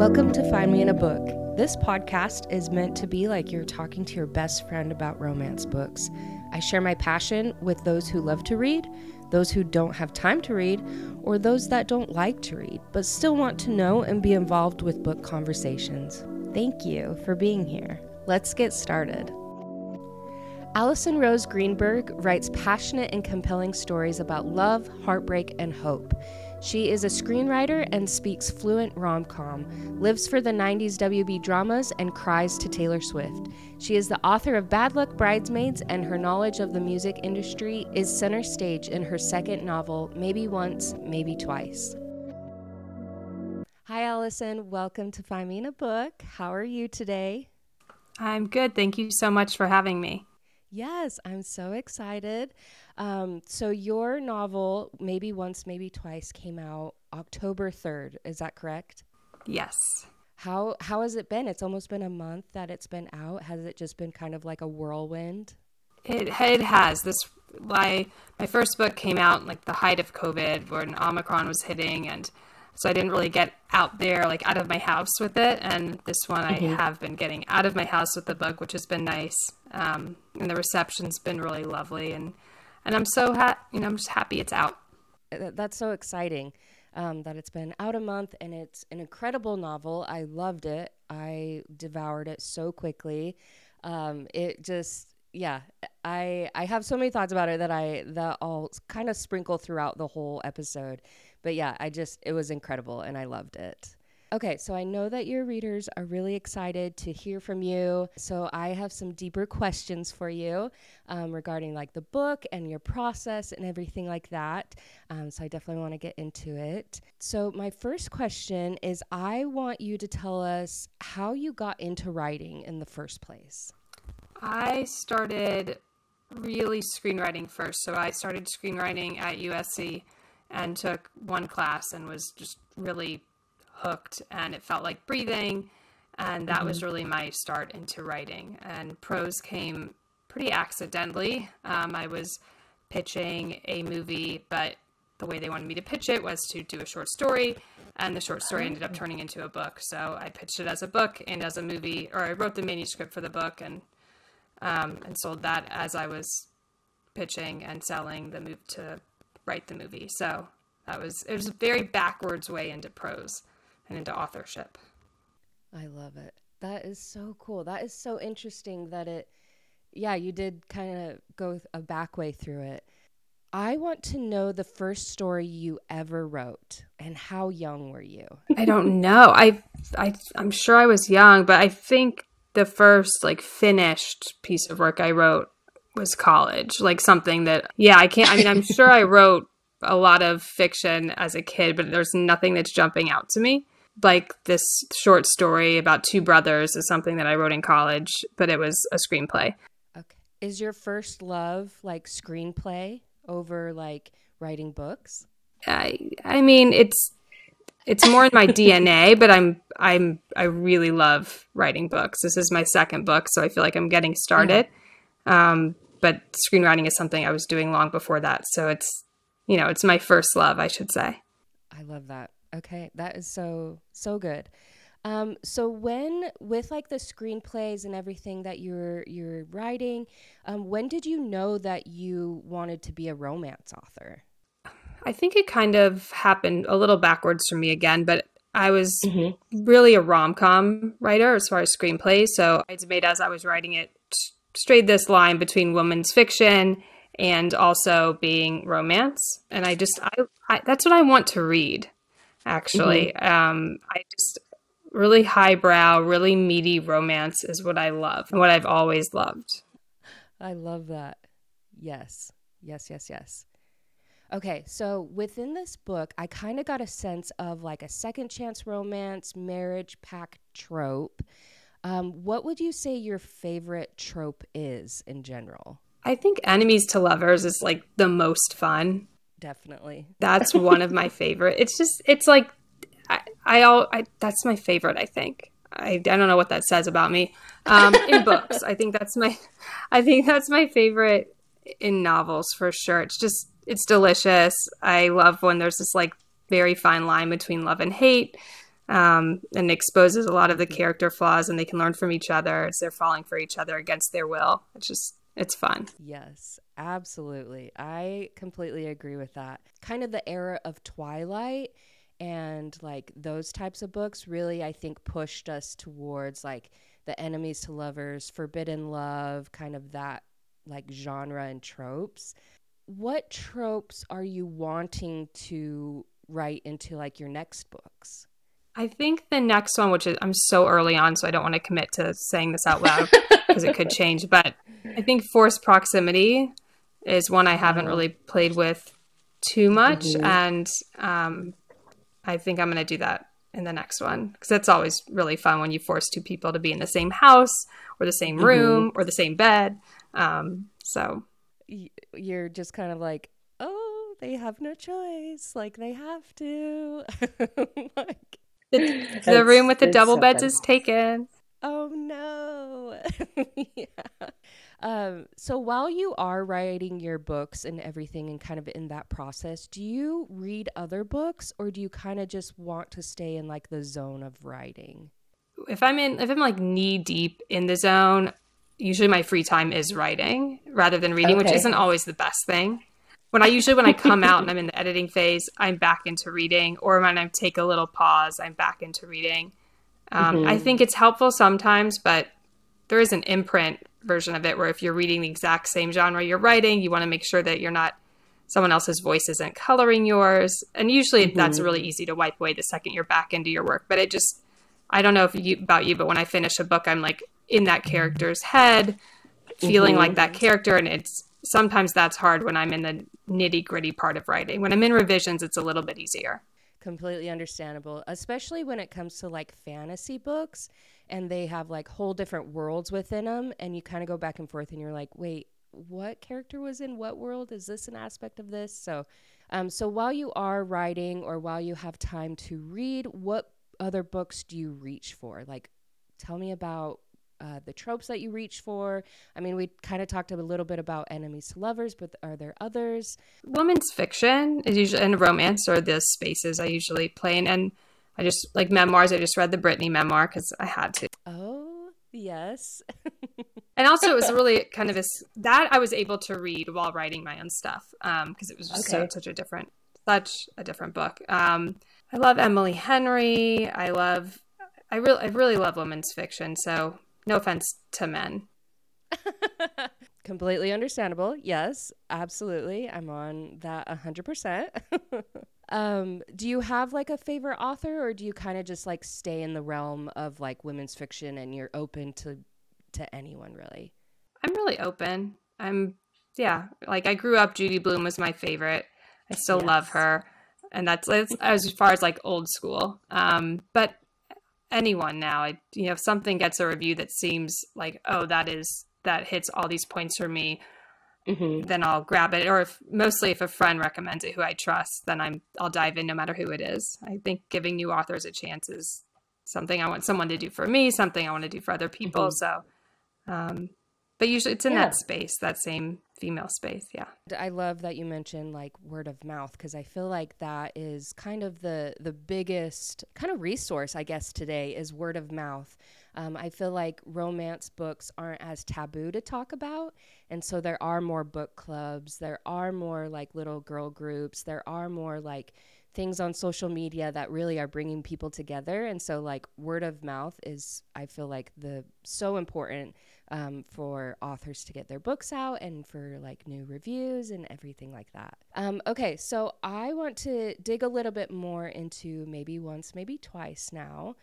Welcome to Find Me in a Book. This podcast is meant to be like you're talking to your best friend about romance books. I share my passion with those who love to read, those who don't have time to read, or those that don't like to read but still want to know and be involved with book conversations. Thank you for being here. Let's get started. Alison Rose Greenberg writes passionate and compelling stories about love, heartbreak, and hope. She is a screenwriter and speaks fluent rom com, lives for the 90s WB dramas, and cries to Taylor Swift. She is the author of Bad Luck Bridesmaids, and her knowledge of the music industry is center stage in her second novel, Maybe Once, Maybe Twice. Hi, Alison. Welcome to Find Me in a Book. How are you today? I'm good. Thank you so much for having me. Yes, I'm so excited. Um, so your novel, maybe once, maybe twice, came out October third. Is that correct? Yes. How how has it been? It's almost been a month that it's been out. Has it just been kind of like a whirlwind? It it has. This my my first book came out like the height of COVID, when Omicron was hitting, and so I didn't really get out there like out of my house with it. And this one mm-hmm. I have been getting out of my house with the book, which has been nice. Um, and the reception's been really lovely, and and I'm so ha- you know I'm just happy it's out. That's so exciting um, that it's been out a month and it's an incredible novel. I loved it. I devoured it so quickly. Um, it just yeah i i have so many thoughts about it that i that i'll kind of sprinkle throughout the whole episode but yeah i just it was incredible and i loved it Okay, so I know that your readers are really excited to hear from you. So I have some deeper questions for you um, regarding like the book and your process and everything like that. Um, so I definitely want to get into it. So my first question is I want you to tell us how you got into writing in the first place. I started really screenwriting first. So I started screenwriting at USC and took one class and was just really hooked and it felt like breathing. And that mm-hmm. was really my start into writing. And prose came pretty accidentally. Um, I was pitching a movie, but the way they wanted me to pitch it was to do a short story. And the short story ended up turning into a book. So I pitched it as a book and as a movie, or I wrote the manuscript for the book and um, and sold that as I was pitching and selling the move to write the movie. So that was it was a very backwards way into prose and into authorship. I love it. That is so cool. That is so interesting that it, yeah, you did kind of go a back way through it. I want to know the first story you ever wrote and how young were you? I don't know. I, I, I'm sure I was young, but I think the first like finished piece of work I wrote was college. Like something that, yeah, I can't, I mean, I'm sure I wrote a lot of fiction as a kid, but there's nothing that's jumping out to me like this short story about two brothers is something that I wrote in college, but it was a screenplay. Okay. Is your first love like screenplay over like writing books? I I mean it's it's more in my DNA, but I'm I'm I really love writing books. This is my second book, so I feel like I'm getting started. Yeah. Um, but screenwriting is something I was doing long before that, so it's you know it's my first love, I should say. I love that. Okay, that is so so good. Um, so when with like the screenplays and everything that you're you're writing, um, when did you know that you wanted to be a romance author? I think it kind of happened a little backwards for me again, but I was mm-hmm. really a rom com writer as far as screenplays. So I made as I was writing it strayed this line between women's fiction and also being romance, and I just I, I that's what I want to read actually. Mm-hmm. Um, I just really highbrow, really meaty romance is what I love and what I've always loved. I love that. Yes, yes, yes, yes. Okay, so within this book, I kind of got a sense of like a second chance romance, marriage pact trope. Um, what would you say your favorite trope is in general? I think enemies to lovers is like the most fun definitely. That's one of my favorite. It's just it's like I I all I that's my favorite. I think. I, I don't know what that says about me. Um, in books, I think that's my I think that's my favorite in novels for sure. It's just it's delicious. I love when there's this like very fine line between love and hate. Um, and exposes a lot of the character flaws and they can learn from each other as they're falling for each other against their will. It's just it's fun. Yes, absolutely. I completely agree with that. Kind of the era of Twilight and like those types of books really I think pushed us towards like the enemies to lovers, forbidden love, kind of that like genre and tropes. What tropes are you wanting to write into like your next books? I think the next one, which is I'm so early on, so I don't want to commit to saying this out loud because it could change, but I think forced proximity is one I haven't really played with too much, mm-hmm. and um, I think I'm going to do that in the next one because it's always really fun when you force two people to be in the same house or the same room mm-hmm. or the same bed. Um, so you're just kind of like, oh, they have no choice. Like they have to. like, the, the room with the double so beds is taken. Oh no. yeah. Um, so while you are writing your books and everything and kind of in that process, do you read other books or do you kind of just want to stay in like the zone of writing? If I'm in if I'm like knee deep in the zone, usually my free time is writing rather than reading, okay. which isn't always the best thing. When I usually when I come out and I'm in the editing phase, I'm back into reading, or when I take a little pause, I'm back into reading. Um, mm-hmm. I think it's helpful sometimes, but there is an imprint version of it where if you're reading the exact same genre you're writing, you want to make sure that you're not someone else's voice isn't coloring yours. And usually mm-hmm. that's really easy to wipe away the second you're back into your work. But it just I don't know if you about you, but when I finish a book, I'm like in that character's head, feeling mm-hmm. like that character, and it's sometimes that's hard when I'm in the nitty gritty part of writing. When I'm in revisions, it's a little bit easier. Completely understandable, especially when it comes to like fantasy books and they have like whole different worlds within them, and you kind of go back and forth, and you're like, wait, what character was in what world? Is this an aspect of this? So, um, so while you are writing or while you have time to read, what other books do you reach for? Like, tell me about uh, the tropes that you reach for. I mean, we kind of talked a little bit about enemies to lovers, but are there others? Women's fiction is usually and romance are the spaces I usually play in, and I just like memoirs. I just read the Britney memoir because I had to. Oh yes. and also, it was really kind of a that I was able to read while writing my own stuff because um, it was just okay. so such a different such a different book. Um, I love Emily Henry. I love I really I really love women's fiction. So no offense to men. Completely understandable. Yes, absolutely. I'm on that 100%. um, do you have like a favorite author or do you kind of just like stay in the realm of like women's fiction and you're open to to anyone really? I'm really open. I'm yeah, like I grew up Judy Blume was my favorite. I still yes. love her. And that's, that's as far as like old school. Um, but anyone now. I, you know, if something gets a review that seems like, oh, that is that hits all these points for me, mm-hmm. then I'll grab it. Or if mostly if a friend recommends it who I trust, then I'm I'll dive in no matter who it is. I think giving new authors a chance is something I want someone to do for me, something I want to do for other people. Mm-hmm. So, um, but usually it's in yeah. that space, that same female space. Yeah. I love that you mentioned like word of mouth because I feel like that is kind of the the biggest kind of resource I guess today is word of mouth. Um, I feel like romance books aren't as taboo to talk about. And so there are more book clubs, there are more like little girl groups, there are more like things on social media that really are bringing people together. And so, like, word of mouth is, I feel like, the so important um, for authors to get their books out and for like new reviews and everything like that. Um, okay, so I want to dig a little bit more into maybe once, maybe twice now.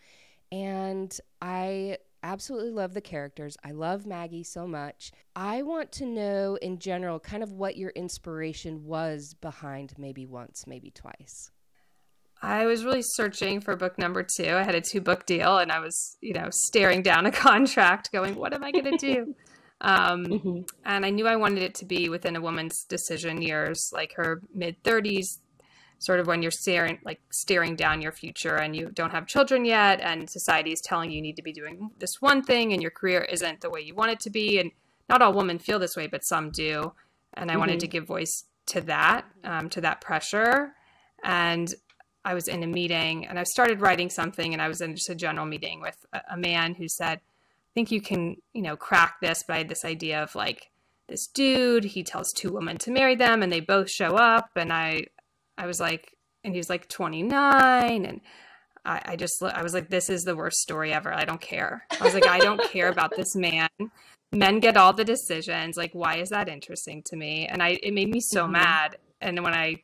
And I absolutely love the characters. I love Maggie so much. I want to know in general kind of what your inspiration was behind maybe once, maybe twice. I was really searching for book number two. I had a two book deal and I was, you know, staring down a contract going, what am I going to do? um, mm-hmm. And I knew I wanted it to be within a woman's decision years, like her mid 30s, sort of when you're staring, like staring down your future and you don't have children yet. And society is telling you you need to be doing this one thing and your career isn't the way you want it to be. And not all women feel this way, but some do. and I mm-hmm. wanted to give voice to that, um, to that pressure. And I was in a meeting and I started writing something and I was in just a general meeting with a, a man who said, I think you can, you know, crack this. But I had this idea of like this dude, he tells two women to marry them and they both show up. And I, I was like, and he's like 29 and I, I just, I was like, this is the worst story ever. I don't care. I was like, I don't care about this man men get all the decisions like why is that interesting to me and i it made me so mm-hmm. mad and when i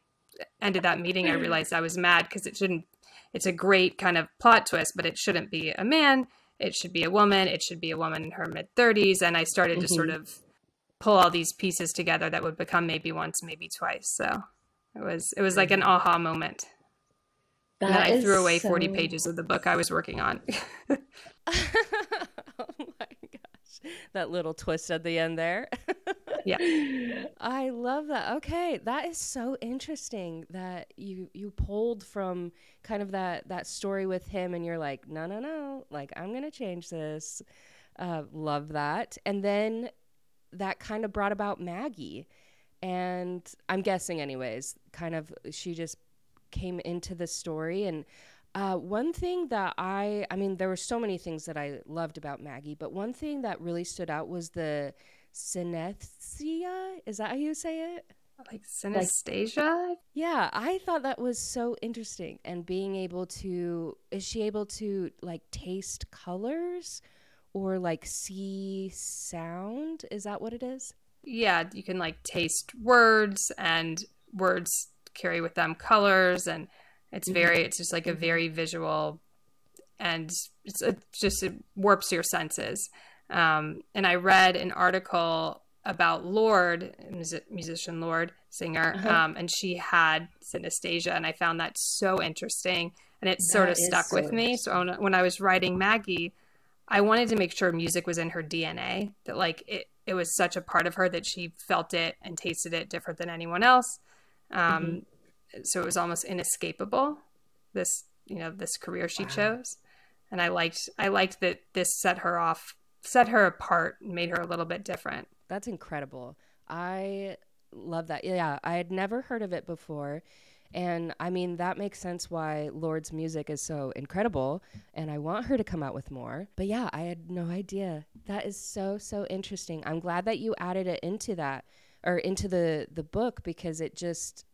ended that meeting i realized i was mad because it shouldn't it's a great kind of plot twist but it shouldn't be a man it should be a woman it should be a woman in her mid 30s and i started mm-hmm. to sort mm-hmm. of pull all these pieces together that would become maybe once maybe twice so it was it was like an aha moment that and i threw away so... 40 pages of the book i was working on that little twist at the end there. yeah. I love that. Okay, that is so interesting that you you pulled from kind of that that story with him and you're like, "No, no, no. Like I'm going to change this." Uh love that. And then that kind of brought about Maggie. And I'm guessing anyways, kind of she just came into the story and uh, one thing that I, I mean, there were so many things that I loved about Maggie, but one thing that really stood out was the synesthesia. Is that how you say it? Like synesthesia? Like, yeah, I thought that was so interesting. And being able to, is she able to like taste colors or like see sound? Is that what it is? Yeah, you can like taste words and words carry with them colors and it's mm-hmm. very, it's just like a mm-hmm. very visual, and it's a, just it warps your senses. Um, and I read an article about Lorde, musician Lorde, singer, uh-huh. um, and she had synesthesia, and I found that so interesting, and it that sort of stuck so with me. So when I was writing Maggie, I wanted to make sure music was in her DNA, that like it, it was such a part of her that she felt it and tasted it different than anyone else. Um, mm-hmm so it was almost inescapable this you know this career she wow. chose. And i liked i liked that this set her off set her apart made her a little bit different. That's incredible. I love that. Yeah i had never heard of it before. And i mean that makes sense why Lorde's music is so incredible. And i want her to come out with more. But yeah i had no idea. That is so so interesting. I'm glad that you added it into that or into the the book because it just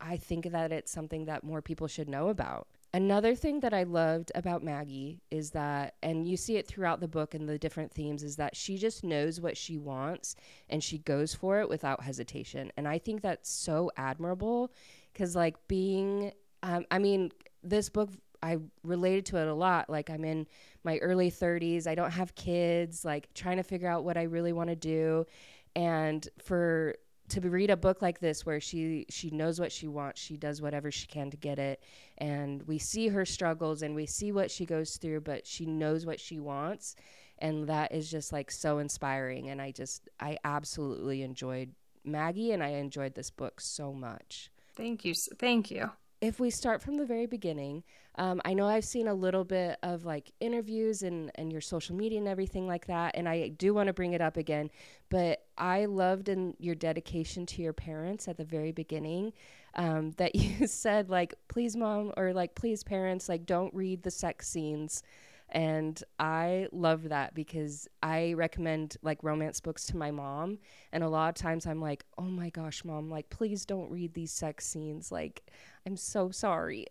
I think that it's something that more people should know about. Another thing that I loved about Maggie is that, and you see it throughout the book and the different themes, is that she just knows what she wants and she goes for it without hesitation. And I think that's so admirable because, like, being, um, I mean, this book, I related to it a lot. Like, I'm in my early 30s, I don't have kids, like, trying to figure out what I really want to do. And for to read a book like this where she she knows what she wants she does whatever she can to get it and we see her struggles and we see what she goes through but she knows what she wants and that is just like so inspiring and i just i absolutely enjoyed maggie and i enjoyed this book so much. Thank you thank you if we start from the very beginning, um, I know I've seen a little bit of like interviews and, and your social media and everything like that, and I do want to bring it up again. But I loved in your dedication to your parents at the very beginning um, that you said like, "Please, mom," or like, "Please, parents," like, don't read the sex scenes. And I love that because I recommend like romance books to my mom. And a lot of times I'm like, oh my gosh, mom, like, please don't read these sex scenes. Like, I'm so sorry.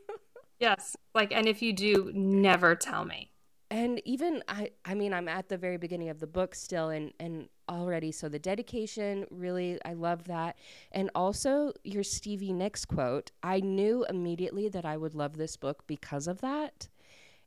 yes. Like, and if you do, never tell me. And even I, I mean, I'm at the very beginning of the book still, and and already. So the dedication, really, I love that. And also your Stevie Nicks quote. I knew immediately that I would love this book because of that.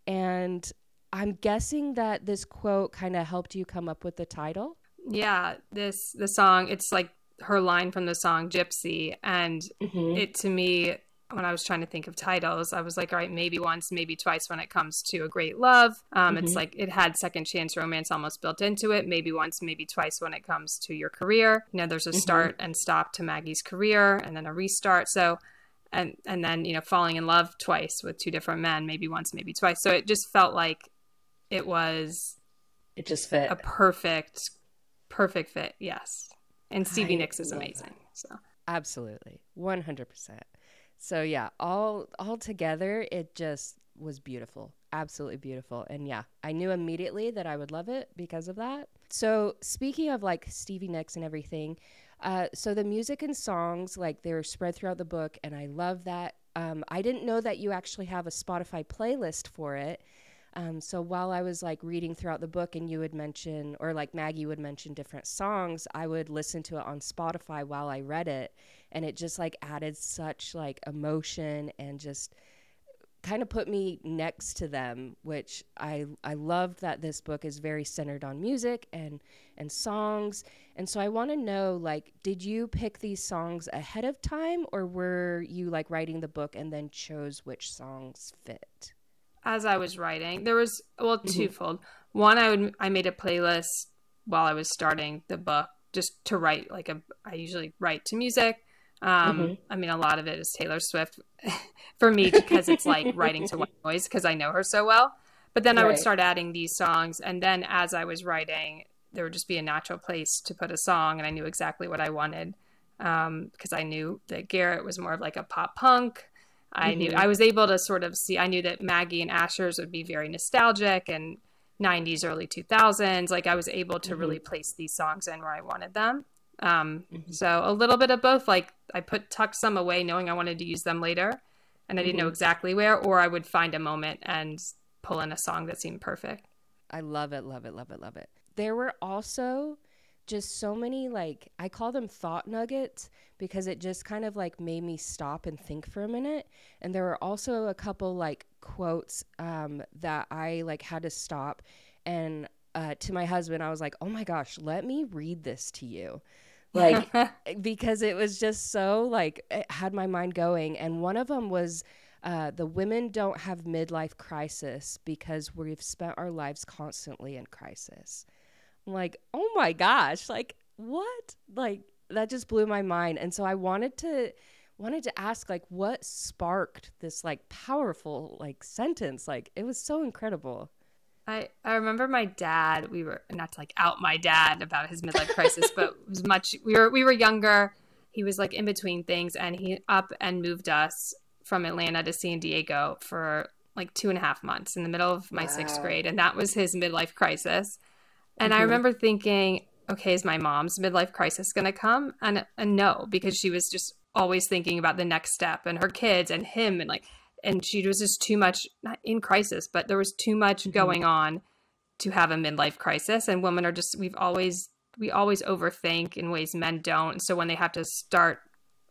And I'm guessing that this quote kind of helped you come up with the title. Yeah, this the song. It's like her line from the song Gypsy. And mm-hmm. it to me, when I was trying to think of titles, I was like, all right, maybe once, maybe twice when it comes to a great love. Um, mm-hmm. It's like it had second chance romance almost built into it. Maybe once, maybe twice when it comes to your career. You know, there's a mm-hmm. start and stop to Maggie's career and then a restart. So, and and then you know falling in love twice with two different men maybe once maybe twice so it just felt like it was it just fit a perfect perfect fit yes And Stevie I Nicks is amazing. That. So absolutely, one hundred percent. So yeah, all all together, it just was beautiful, absolutely beautiful. And yeah, I knew immediately that I would love it because of that. So speaking of like Stevie Nicks and everything, uh, so the music and songs like they're spread throughout the book, and I love that. Um, I didn't know that you actually have a Spotify playlist for it. Um, so while I was like reading throughout the book and you would mention, or like Maggie would mention different songs, I would listen to it on Spotify while I read it. And it just like added such like emotion and just kind of put me next to them, which I I love that this book is very centered on music and and songs. And so I want to know like did you pick these songs ahead of time or were you like writing the book and then chose which songs fit? As I was writing, there was well mm-hmm. twofold. One I would I made a playlist while I was starting the book just to write like a I usually write to music um, mm-hmm. I mean, a lot of it is Taylor Swift for me because it's like writing to white noise because I know her so well. But then right. I would start adding these songs, and then as I was writing, there would just be a natural place to put a song, and I knew exactly what I wanted because um, I knew that Garrett was more of like a pop punk. I mm-hmm. knew I was able to sort of see. I knew that Maggie and Asher's would be very nostalgic and 90s, early 2000s. Like I was able to mm-hmm. really place these songs in where I wanted them. Um, mm-hmm. So a little bit of both. Like I put tucked some away, knowing I wanted to use them later, and I didn't mm-hmm. know exactly where, or I would find a moment and pull in a song that seemed perfect. I love it, love it, love it, love it. There were also just so many like I call them thought nuggets because it just kind of like made me stop and think for a minute. And there were also a couple like quotes um, that I like had to stop and uh, to my husband I was like, "Oh my gosh, let me read this to you." Like because it was just so like it had my mind going. And one of them was uh, the women don't have midlife crisis because we've spent our lives constantly in crisis. I'm like oh my gosh like what? Like that just blew my mind. And so i wanted to wanted to ask like what sparked this like powerful like sentence? Like it was so incredible I, I remember my dad, we were not to like out my dad about his midlife crisis, but it was much we were we were younger. He was like in between things and he up and moved us from Atlanta to San Diego for like two and a half months in the middle of my wow. sixth grade. And that was his midlife crisis. And mm-hmm. I remember thinking, okay, is my mom's midlife crisis gonna come? And and no, because she was just always thinking about the next step and her kids and him and like and she was just too much not in crisis but there was too much mm-hmm. going on to have a midlife crisis and women are just we've always we always overthink in ways men don't so when they have to start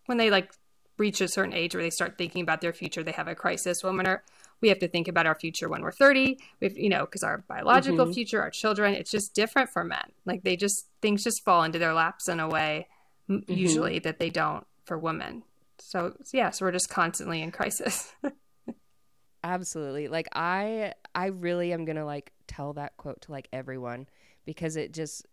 when they like reach a certain age where they start thinking about their future they have a crisis women are we have to think about our future when we're 30 we have, you know because our biological mm-hmm. future our children it's just different for men like they just things just fall into their laps in a way mm-hmm. usually that they don't for women so yeah, so we're just constantly in crisis. Absolutely. Like I I really am going to like tell that quote to like everyone because it just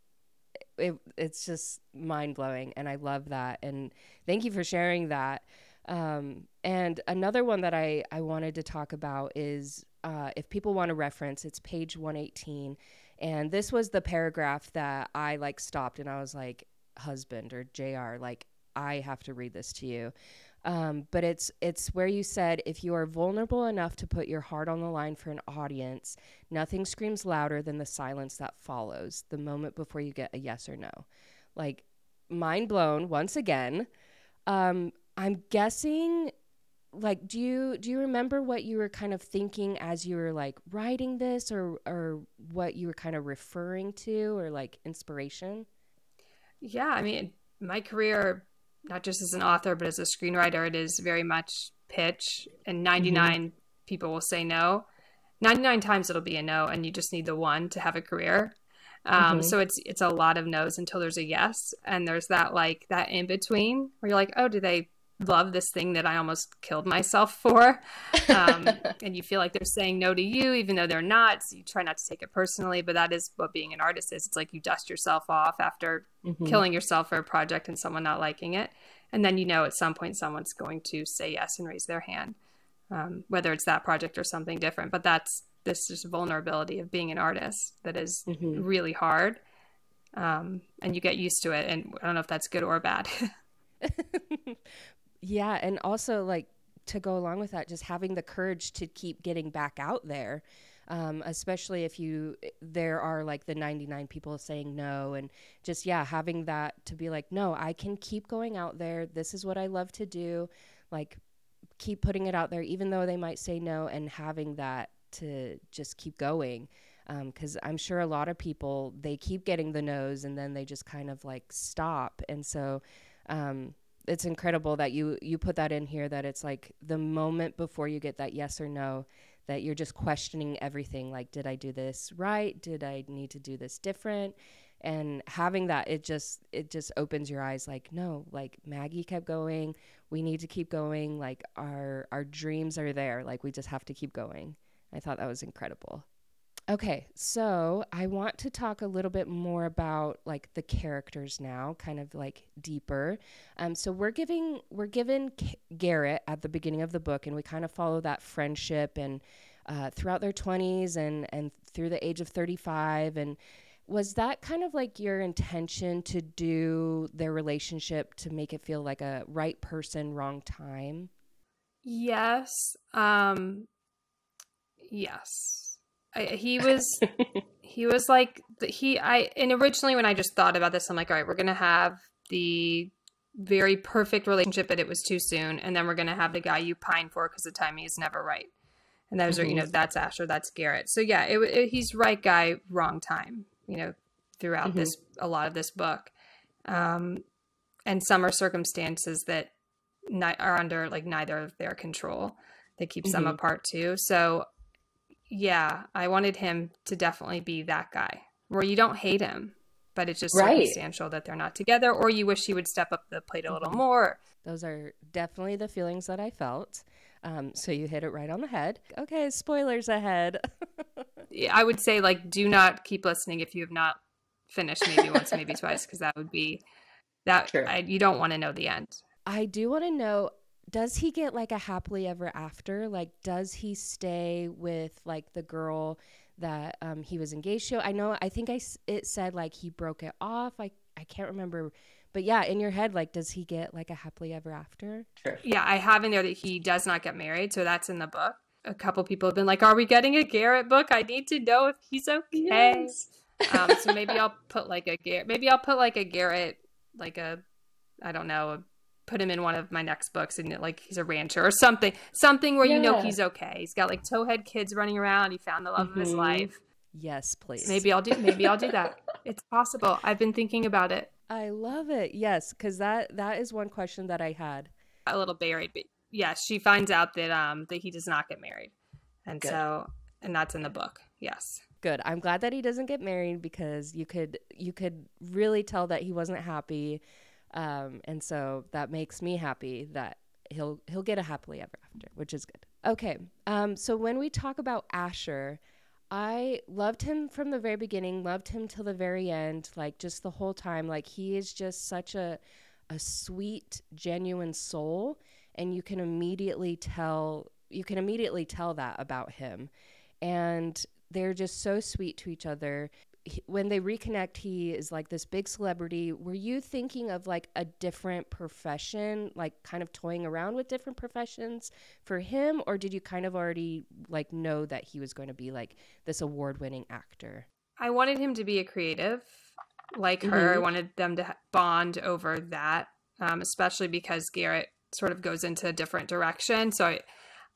it it's just mind-blowing and I love that and thank you for sharing that. Um, and another one that I I wanted to talk about is uh, if people want to reference, it's page 118 and this was the paragraph that I like stopped and I was like husband or JR like I have to read this to you. Um, but it's it's where you said if you are vulnerable enough to put your heart on the line for an audience, nothing screams louder than the silence that follows the moment before you get a yes or no. Like mind blown once again. Um, I'm guessing like do you do you remember what you were kind of thinking as you were like writing this or or what you were kind of referring to or like inspiration? Yeah, I mean, my career not just as an author but as a screenwriter it is very much pitch and 99 mm-hmm. people will say no 99 times it'll be a no and you just need the one to have a career um, mm-hmm. so it's it's a lot of no's until there's a yes and there's that like that in between where you're like oh do they love this thing that I almost killed myself for. Um, and you feel like they're saying no to you, even though they're not. So you try not to take it personally, but that is what being an artist is. It's like you dust yourself off after mm-hmm. killing yourself for a project and someone not liking it. And then you know at some point someone's going to say yes and raise their hand, um, whether it's that project or something different. But that's this just vulnerability of being an artist that is mm-hmm. really hard. um, and you get used to it. And I don't know if that's good or bad. yeah, and also like to go along with that, just having the courage to keep getting back out there. Um, especially if you there are like the 99 people saying no and just yeah having that to be like no i can keep going out there this is what i love to do like keep putting it out there even though they might say no and having that to just keep going because um, i'm sure a lot of people they keep getting the no's and then they just kind of like stop and so um, it's incredible that you you put that in here that it's like the moment before you get that yes or no that you're just questioning everything like did i do this right? Did i need to do this different? And having that it just it just opens your eyes like no like maggie kept going. We need to keep going. Like our our dreams are there. Like we just have to keep going. I thought that was incredible Okay, so I want to talk a little bit more about like the characters now, kind of like deeper. Um, so we're giving we're given K- Garrett at the beginning of the book, and we kind of follow that friendship and uh, throughout their twenties and and through the age of thirty five. And was that kind of like your intention to do their relationship to make it feel like a right person, wrong time? Yes. Um, yes I, he was he was like he I and originally when I just thought about this I'm like all right we're gonna have the very perfect relationship but it was too soon and then we're gonna have the guy you pine for because the timing is never right and those mm-hmm. are you know mm-hmm. that's Asher that's Garrett so yeah it, it, he's right guy wrong time you know throughout mm-hmm. this a lot of this book um and some are circumstances that ni- are under like neither of their control that keeps mm-hmm. them apart too so yeah, I wanted him to definitely be that guy where you don't hate him, but it's just right. circumstantial that they're not together, or you wish he would step up the plate a little mm-hmm. more. Those are definitely the feelings that I felt. Um, so you hit it right on the head. Okay, spoilers ahead. I would say like do not keep listening if you have not finished maybe once, maybe twice, because that would be that I, you don't want to know the end. I do want to know does he get like a happily ever after? Like, does he stay with like the girl that um, he was engaged to? I know, I think I it said like he broke it off. I I can't remember, but yeah, in your head, like, does he get like a happily ever after? Sure. Yeah, I have in there that he does not get married, so that's in the book. A couple people have been like, "Are we getting a Garrett book? I need to know if he's okay." Yes. um, so maybe I'll put like a Garrett. Maybe I'll put like a Garrett, like a, I don't know, a put him in one of my next books and like he's a rancher or something something where yeah. you know he's okay. He's got like towhead kids running around. He found the love mm-hmm. of his mm-hmm. life. Yes please. Maybe i'll do maybe i'll do that. It's possible. I've been thinking about it. I love it. Yes because that that is one question that i had. A little buried but yeah she finds out that um that he does not get married. And good. so and that's in the book. Yes. Good. I'm glad that he doesn't get married because you could you could really tell that he wasn't happy um, and so that makes me happy that he'll he'll get a happily ever after, which is good. Okay. Um, so when we talk about Asher, I loved him from the very beginning, loved him till the very end, like just the whole time. Like he is just such a a sweet, genuine soul, and you can immediately tell you can immediately tell that about him. And they're just so sweet to each other when they reconnect, he is like this big celebrity. Were you thinking of like a different profession, like kind of toying around with different professions for him, or did you kind of already like know that he was going to be like this award-winning actor? I wanted him to be a creative, like mm-hmm. her. I wanted them to bond over that, um, especially because Garrett sort of goes into a different direction. So I,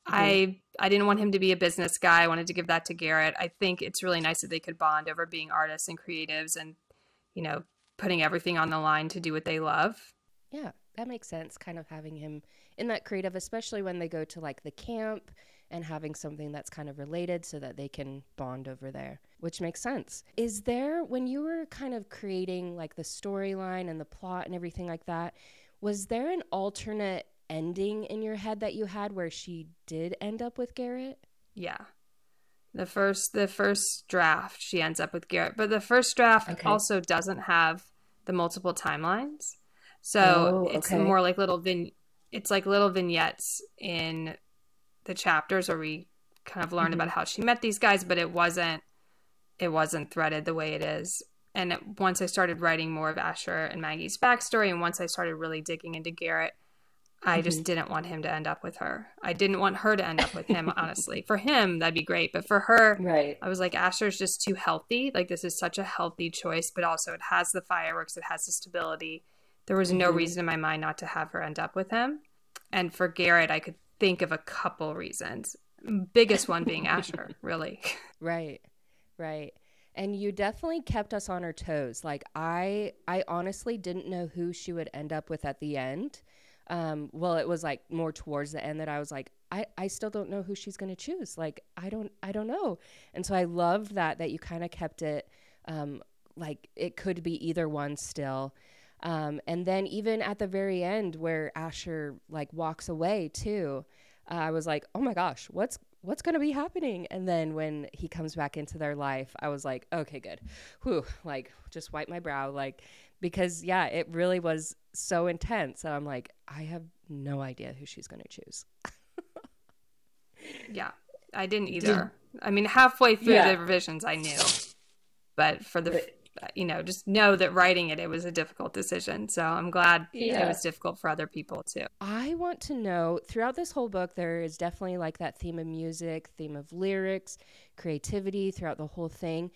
I I didn't want him to be a business guy. I wanted to give that to Garrett. I think it's really nice that they could bond over being artists and creatives and you know, putting everything on the line to do what they love. Yeah, that makes sense kind of having him in that creative especially when they go to like the camp and having something that's kind of related so that they can bond over there, which makes sense. Is there when you were kind of creating like the storyline and the plot and everything like that, was there an alternate ending in your head that you had where she did end up with Garrett? Yeah. The first the first draft she ends up with Garrett, but the first draft okay. also doesn't have the multiple timelines. So oh, okay. it's more like little vin it's like little vignettes in the chapters where we kind of learn mm-hmm. about how she met these guys, but it wasn't it wasn't threaded the way it is and once I started writing more of Asher and Maggie's backstory, and once I started really digging into Garrett, I just mm-hmm. didn't want him to end up with her. I didn't want her to end up with him, honestly. For him, that'd be great. But for her, right. I was like, Asher's just too healthy. Like, this is such a healthy choice, but also it has the fireworks, it has the stability. There was no mm-hmm. reason in my mind not to have her end up with him. And for Garrett, I could think of a couple reasons. Biggest one being Asher, really. Right, right. And you definitely kept us on our toes. Like I, I honestly didn't know who she would end up with at the end um, well, it was like more towards the end that I was like, I, I still don't know who she's going to choose. Like, I don't, I don't know. And so I loved that, that you kind of kept it, um, like it could be either one still. Um, and then even at the very end where Asher like walks away too, uh, I was like, oh my gosh, what's, what's going to be happening? And then when he comes back into their life, I was like, okay, good. Whew, like just wipe my brow. Like, because yeah, it really was so intense. And I'm like, I have no idea who she's going to choose. yeah, I didn't either. Did, I mean, halfway through yeah. the revisions, I knew, but for the, you know, just know that writing it, it was a difficult decision. So I'm glad yeah. it was difficult for other people too. I want to know throughout this whole book, there is definitely like that theme of music, theme of lyrics, creativity throughout the whole thing.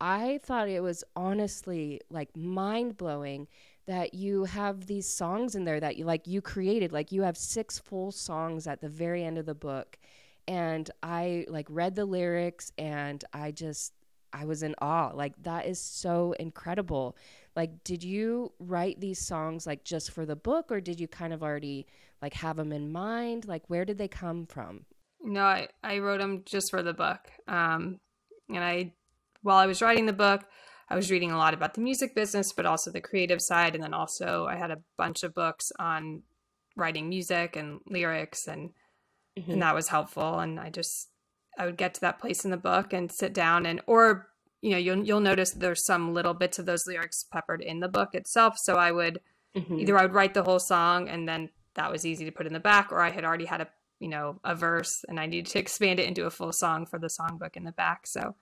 I thought it was honestly like mind blowing that you have these songs in there that you like you created like you have six full songs at the very end of the book and I like read the lyrics and I just I was in awe like that is so incredible like did you write these songs like just for the book or did you kind of already like have them in mind like where did they come from no I, I wrote them just for the book um and I while I was writing the book, I was reading a lot about the music business, but also the creative side. And then also, I had a bunch of books on writing music and lyrics, and mm-hmm. and that was helpful. And I just I would get to that place in the book and sit down and or you know you'll you'll notice there's some little bits of those lyrics peppered in the book itself. So I would mm-hmm. either I would write the whole song and then that was easy to put in the back, or I had already had a you know a verse and I needed to expand it into a full song for the songbook in the back. So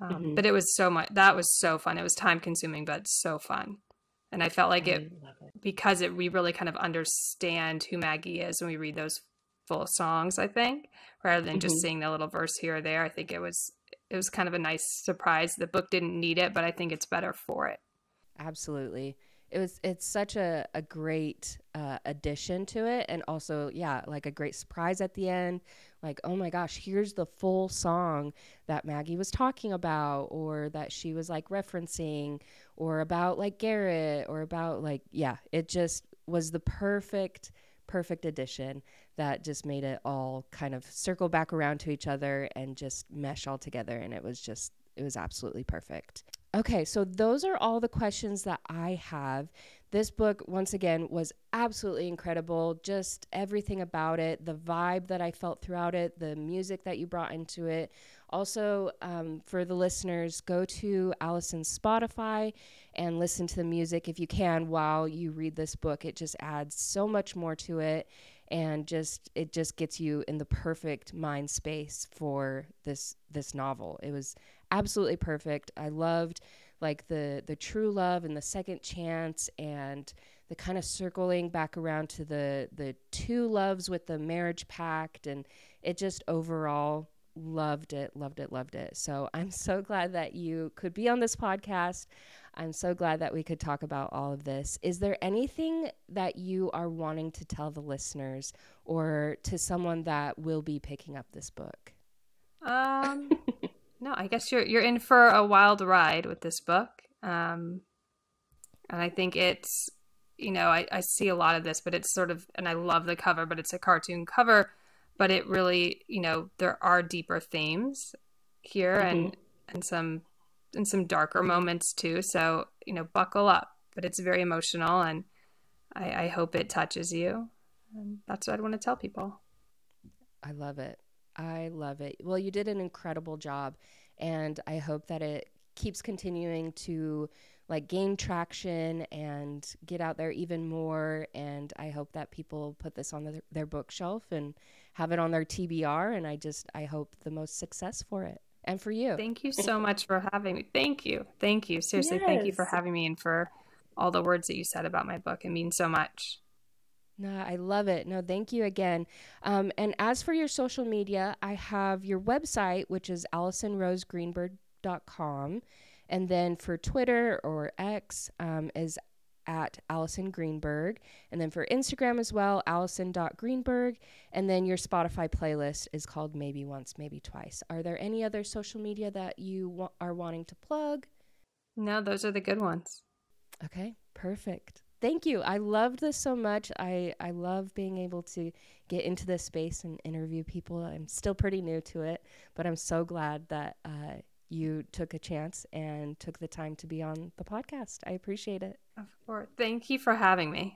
um, mm-hmm. But it was so much. That was so fun. It was time consuming, but so fun. And I felt like it, it, because it we really kind of understand who Maggie is when we read those full songs. I think rather than mm-hmm. just seeing the little verse here or there. I think it was it was kind of a nice surprise. The book didn't need it, but I think it's better for it. Absolutely it was it's such a, a great uh, addition to it and also yeah like a great surprise at the end like oh my gosh here's the full song that maggie was talking about or that she was like referencing or about like garrett or about like yeah it just was the perfect perfect addition that just made it all kind of circle back around to each other and just mesh all together and it was just it was absolutely perfect Okay, so those are all the questions that I have. This book, once again, was absolutely incredible. Just everything about it, the vibe that I felt throughout it, the music that you brought into it. Also, um, for the listeners, go to Alison's Spotify and listen to the music if you can while you read this book. It just adds so much more to it and just it just gets you in the perfect mind space for this this novel. It was absolutely perfect. I loved like the the true love and the second chance and the kind of circling back around to the the two loves with the marriage pact and it just overall loved it loved it loved it so i'm so glad that you could be on this podcast i'm so glad that we could talk about all of this is there anything that you are wanting to tell the listeners or to someone that will be picking up this book um no, I guess you're you're in for a wild ride with this book. Um, and I think it's, you know, I, I see a lot of this, but it's sort of, and I love the cover, but it's a cartoon cover, but it really, you know, there are deeper themes here mm-hmm. and and some and some darker moments too. So you know, buckle up. But it's very emotional, and I, I hope it touches you. And that's what I'd want to tell people. I love it. I love it. Well, you did an incredible job, and I hope that it keeps continuing to like gain traction and get out there even more. And I hope that people put this on the, their bookshelf and have it on their TBR. And I just I hope the most success for it. And for you. Thank you so much for having me. Thank you. Thank you. Seriously, yes. thank you for having me and for all the words that you said about my book. It means so much. No, I love it. No, thank you again. Um, and as for your social media, I have your website, which is AlisonRoseGreenberg.com. And then for Twitter or X um, is at Alison Greenberg. And then for Instagram as well, Alison.Greenberg. And then your Spotify playlist is called Maybe Once, Maybe Twice. Are there any other social media that you wa- are wanting to plug? No, those are the good ones. Okay, perfect thank you. I loved this so much. I, I love being able to get into this space and interview people. I'm still pretty new to it, but I'm so glad that uh, you took a chance and took the time to be on the podcast. I appreciate it. Of course. Thank you for having me.